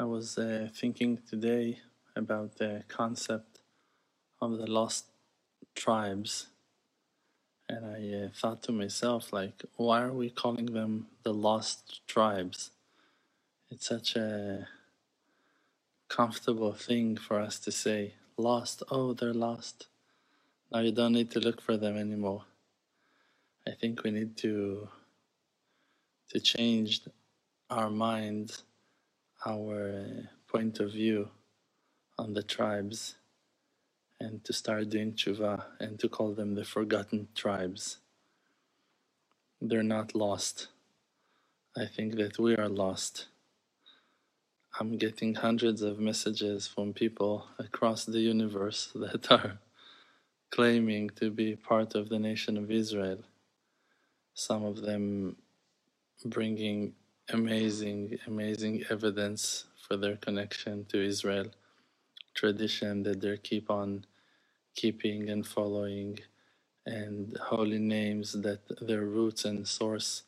I was uh, thinking today about the concept of the lost tribes, and I uh, thought to myself, like, why are we calling them the lost tribes? It's such a comfortable thing for us to say, lost, oh, they're lost. Now you don't need to look for them anymore. I think we need to to change our minds our uh, point of view on the tribes and to start doing tshuva and to call them the forgotten tribes. They're not lost. I think that we are lost. I'm getting hundreds of messages from people across the universe that are claiming to be part of the nation of Israel. Some of them bringing amazing, amazing evidence for their connection to Israel, tradition that they keep on keeping and following, and holy names that their roots and source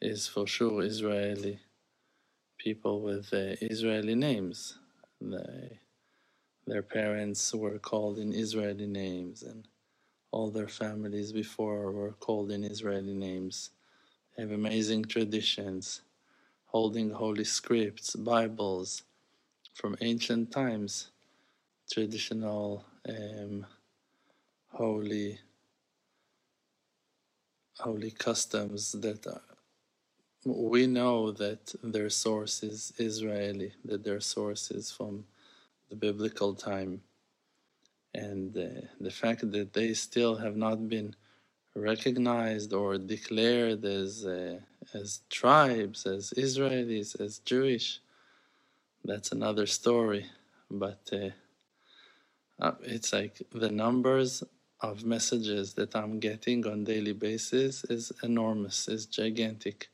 is for sure Israeli. People with uh, Israeli names. They, their parents were called in Israeli names, and all their families before were called in Israeli names. They have amazing traditions holding holy scripts, Bibles from ancient times, traditional um, holy holy customs that are, we know that their source is Israeli, that their source is from the biblical time, and uh, the fact that they still have not been recognized or declared as uh, as tribes, as Israelis, as Jewish. That's another story, but uh, uh, it's like the numbers of messages that I'm getting on daily basis is enormous, is gigantic.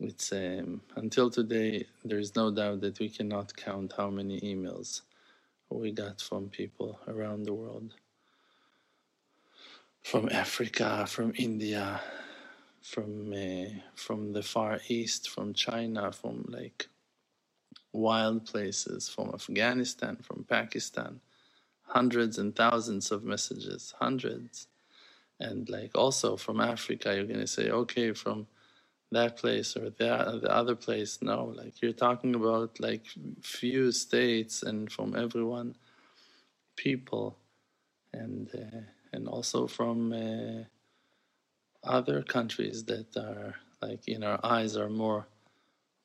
It's um, until today there is no doubt that we cannot count how many emails we got from people around the world from Africa, from India, from uh, from the Far East, from China, from like wild places, from Afghanistan, from Pakistan, hundreds and thousands of messages, hundreds, and like also from Africa, you're gonna say, okay, from that place or the, the other place. No, like you're talking about like few states and from everyone, people, and. Uh, and also from uh, other countries that are like in our eyes are more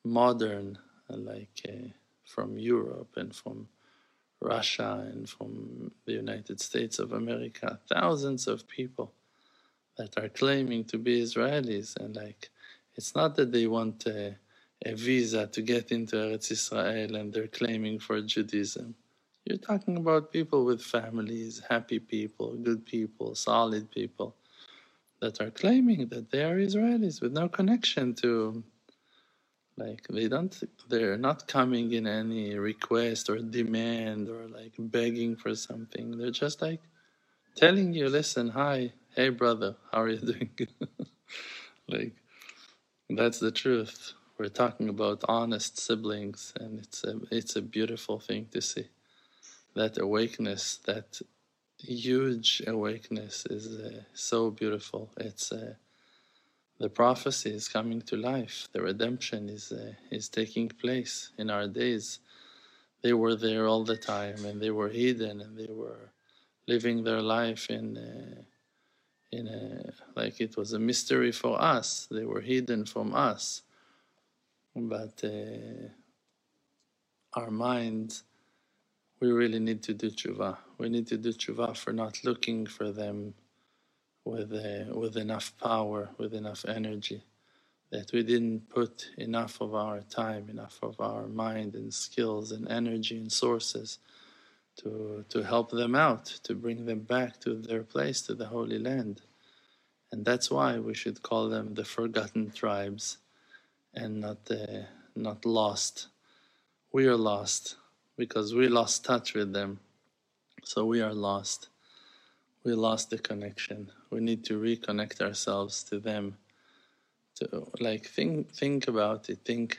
modern, like uh, from Europe and from Russia and from the United States of America, thousands of people that are claiming to be Israelis, and like it's not that they want a, a visa to get into Eretz Israel and they're claiming for Judaism you're talking about people with families, happy people, good people, solid people that are claiming that they are Israelis with no connection to like they don't they're not coming in any request or demand or like begging for something. They're just like telling you, listen, hi, hey brother, how are you doing? like that's the truth. We're talking about honest siblings and it's a it's a beautiful thing to see that awakeness, that huge awakeness is uh, so beautiful. It's uh, the prophecy is coming to life. The redemption is uh, is taking place in our days. They were there all the time, and they were hidden, and they were living their life in uh, in a like it was a mystery for us. They were hidden from us, but uh, our minds we really need to do tshuva. We need to do tshuva for not looking for them with uh, with enough power, with enough energy. That we didn't put enough of our time, enough of our mind and skills and energy and sources to to help them out, to bring them back to their place, to the Holy Land. And that's why we should call them the forgotten tribes and not uh, not lost. We are lost because we lost touch with them. So we are lost. We lost the connection. We need to reconnect ourselves to them. To like think think about it. Think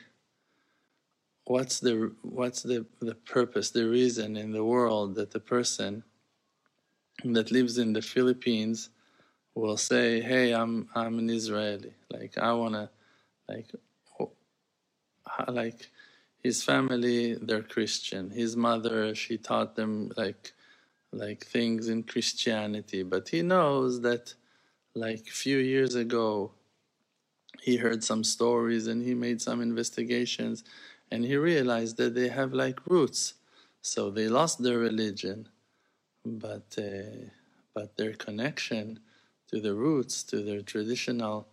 what's the what's the the purpose, the reason in the world that the person that lives in the Philippines will say, "Hey, I'm I'm an Israeli. Like I wanna like like his family they're Christian. His mother she taught them like like things in Christianity, but he knows that like few years ago he heard some stories and he made some investigations and he realized that they have like roots so they lost their religion but uh, but their connection to the roots to their traditional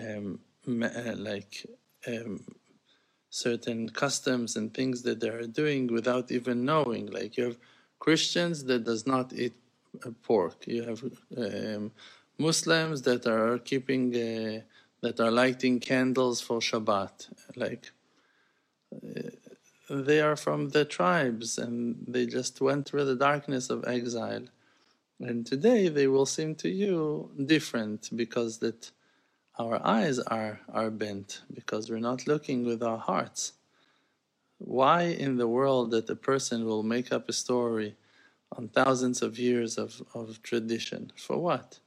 um, uh, like um, certain customs and things that they are doing without even knowing like you have christians that does not eat uh, pork you have um, muslims that are keeping uh, that are lighting candles for Shabbat. Like they are from the tribes and they just went through the darkness of exile. And today they will seem to you different because that our eyes are, are bent, because we're not looking with our hearts. Why in the world that a person will make up a story on thousands of years of, of tradition? For what?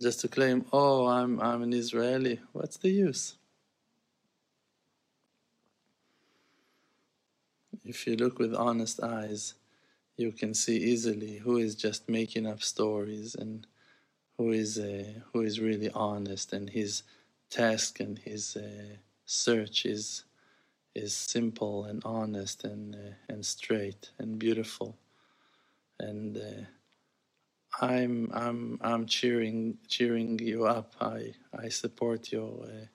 just to claim, oh, I'm, I'm an Israeli, what's the use? If you look with honest eyes, you can see easily who is just making up stories and who is uh, who is really honest, and his task and his uh, search is is simple and honest and uh, and straight and beautiful, and uh, I'm I'm I'm cheering cheering you up. I I support your uh,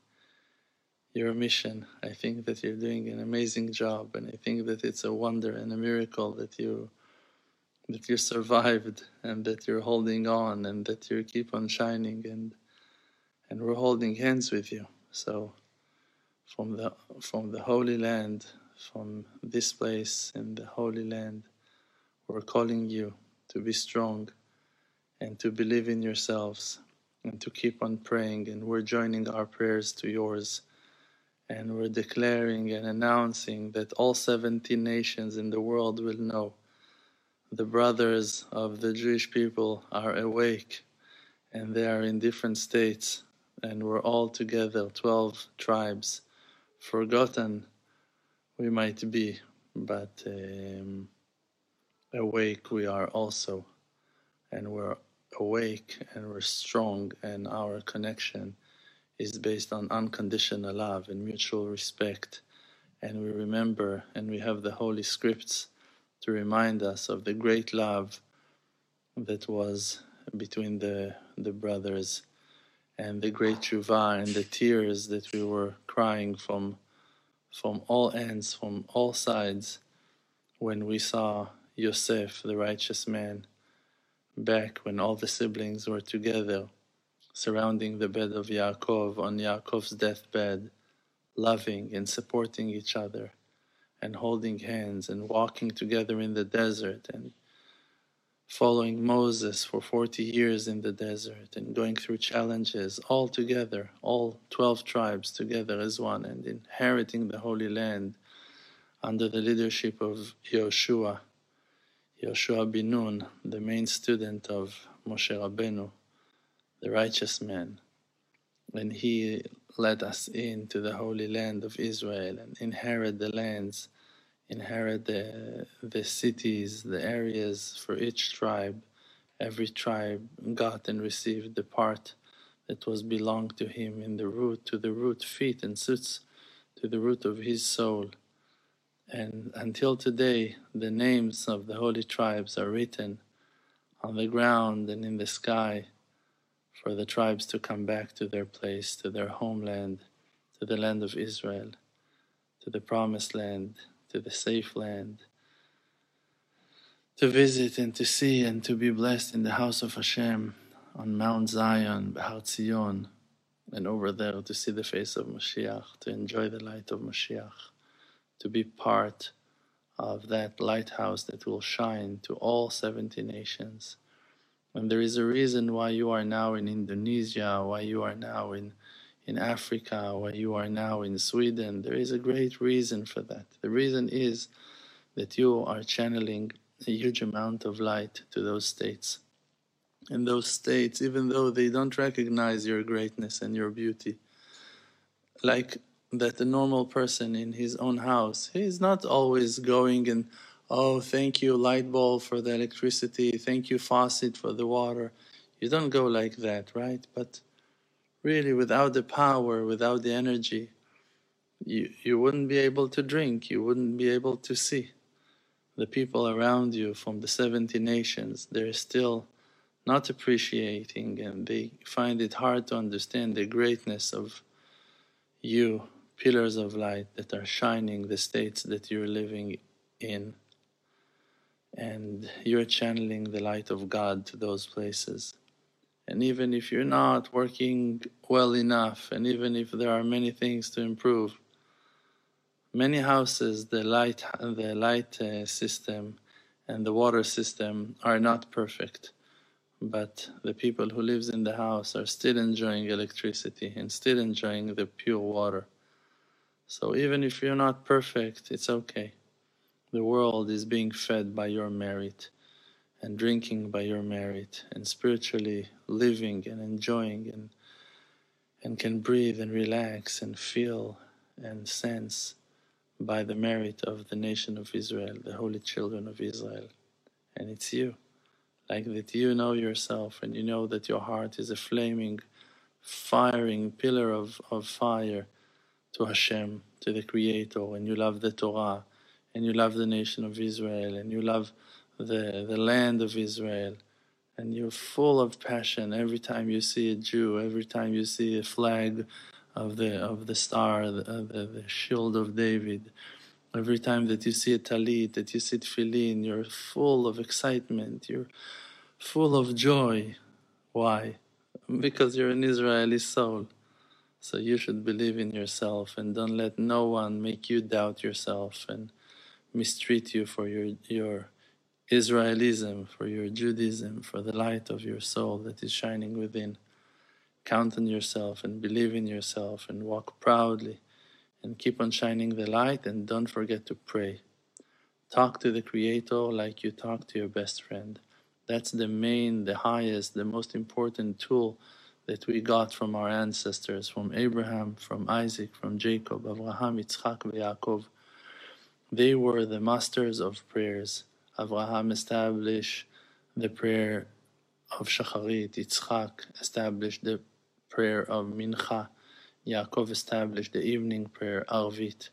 your mission. I think that you're doing an amazing job, and I think that it's a wonder and a miracle that you that you survived and that you're holding on and that you keep on shining and and we're holding hands with you. So from the from the Holy Land, from this place in the Holy Land, we're calling you to be strong and to believe in yourselves and to keep on praying. And we're joining our prayers to yours. And we're declaring and announcing that all 70 nations in the world will know the brothers of the Jewish people are awake and they are in different states. And we're all together, 12 tribes. Forgotten we might be, but um, awake we are also. And we're awake and we're strong and our connection is based on unconditional love and mutual respect and we remember and we have the holy scripts to remind us of the great love that was between the the brothers and the great tshuva and the tears that we were crying from from all ends from all sides when we saw Yosef the righteous man back when all the siblings were together, surrounding the bed of Yaakov on Yaakov's deathbed, loving and supporting each other, and holding hands and walking together in the desert and following Moses for 40 years in the desert and going through challenges all together, all 12 tribes together as one, and inheriting the Holy Land under the leadership of Yoshua Yoshua bin Nun, the main student of Moshe Rabbeinu, the righteous man, when he led us into the Holy Land of Israel and inherit the lands, inherit the, the cities, the areas for each tribe. Every tribe got and received the part that was belonged to him in the root, to the root feet and suits to the root of his soul. And until today, the names of the holy tribes are written on the ground and in the sky for the tribes to come back to their place, to their homeland, to the land of Israel, to the promised land, to the safe land, to visit and to see and to be blessed in the house of Hashem on Mount Zion, Behar Zion, and over there to see the face of Mashiach, to enjoy the light of Mashiach to be part of that lighthouse that will shine to all 70 nations. And there is a reason why you are now in Indonesia, why you are now in, in Africa, why you are now in Sweden, there is a great reason for that. The reason is that you are channeling a huge amount of light to those states. And those states, even though they don't recognize your greatness and your beauty, like that a normal person in his own house, he is not always going and, oh, thank you, light bulb for the electricity, thank you, faucet for the water. You don't go like that, right? But really, without the power, without the energy, you, you wouldn't be able to drink, you wouldn't be able to see. The people around you from the 70 nations, they're still not appreciating and they find it hard to understand the greatness of you pillars of light that are shining the states that you're living in. And you're channeling the light of God to those places. And even if you're not working well enough, and even if there are many things to improve, many houses, the light, the light uh, system and the water system are not perfect but the people who lives in the house are still enjoying electricity and still enjoying the pure water. So even if you're not perfect, it's okay. The world is being fed by your merit and drinking by your merit and spiritually living and enjoying and and can breathe and relax and feel and sense by the merit of the nation of Israel, the holy children of Israel. And it's you like that you know yourself and you know that your heart is a flaming, firing pillar of, of fire to Hashem, to the Creator, and you love the Torah, and you love the nation of Israel, and you love the, the land of Israel, and you're full of passion every time you see a Jew, every time you see a flag of the of the star, the, the, the shield of David, Every time that you see a talit, that you see tefillin, you're full of excitement, you're full of joy. Why? Because you're an Israeli soul. So you should believe in yourself and don't let no one make you doubt yourself and mistreat you for your, your Israelism, for your Judaism, for the light of your soul that is shining within. Count on yourself and believe in yourself and walk proudly and keep on shining the light and don't forget to pray. Talk to the Creator like you talk to your best friend. That's the main, the highest, the most important tool that we got from our ancestors, from Abraham, from Isaac, from Jacob, Abraham, Yitzchak, and Yaakov. They were the masters of prayers. Avraham established the prayer of Shacharit, Yitzchak established the prayer of Mincha, Yaakov established the evening prayer, Arvit.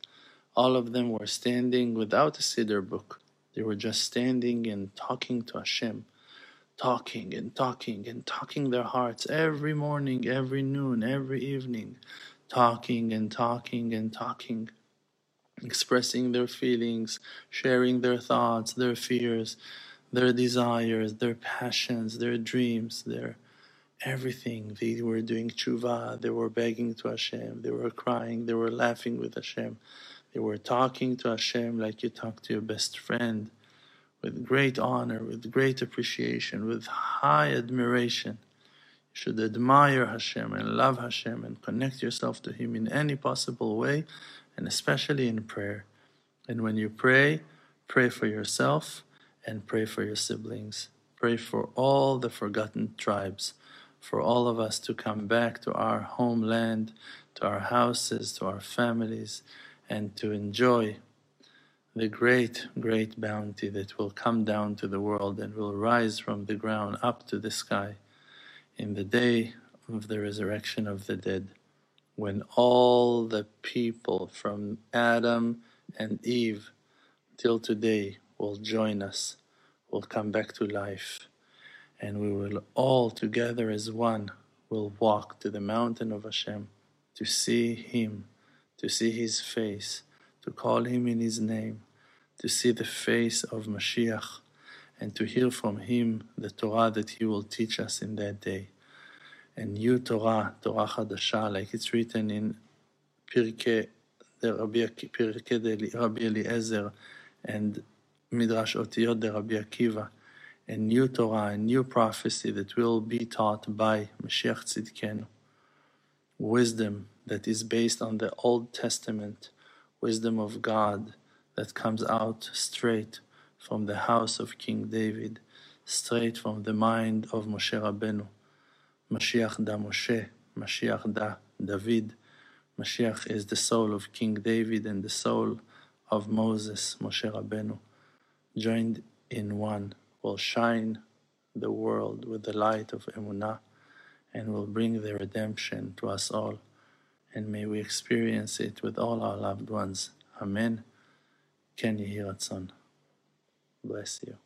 All of them were standing without a Siddur book. They were just standing and talking to Hashem, talking and talking and talking their hearts every morning, every noon, every evening, talking and talking and talking, expressing their feelings, sharing their thoughts, their fears, their desires, their passions, their dreams, their everything. They were doing tshuva, they were begging to Hashem, they were crying, they were laughing with Hashem, they were talking to Hashem like you talk to your best friend, with great honor, with great appreciation, with high admiration. You should admire Hashem and love Hashem and connect yourself to Him in any possible way, and especially in prayer. And when you pray, pray for yourself and pray for your siblings. Pray for all the forgotten tribes for all of us to come back to our homeland, to our houses, to our families, and to enjoy the great, great bounty that will come down to the world and will rise from the ground up to the sky in the day of the resurrection of the dead, when all the people from Adam and Eve till today will join us, will come back to life and we will all together as one will walk to the mountain of Hashem to see Him, to see His face, to call Him in His name, to see the face of Mashiach, and to hear from Him the Torah that He will teach us in that day. And new Torah, Torah Chadasha, like it's written in Pirkei, de Rabbi, Pirkei Rabbi Eliezer and Midrash Otiyot de Rabbi Akiva, a new Torah, a new prophecy that will be taught by Mashiach Tzidkenu. wisdom that is based on the Old Testament, wisdom of God that comes out straight from the house of King David, straight from the mind of Moshe Rabbeinu. Mashiach da Moshe, Mashiach da David. Mashiach is the soul of King David and the soul of Moses, Moshe Rabbeinu, joined in one, will shine the world with the light of Emunah and will bring the redemption to us all. And may we experience it with all our loved ones. Amen. Ken Yehi son? Bless you.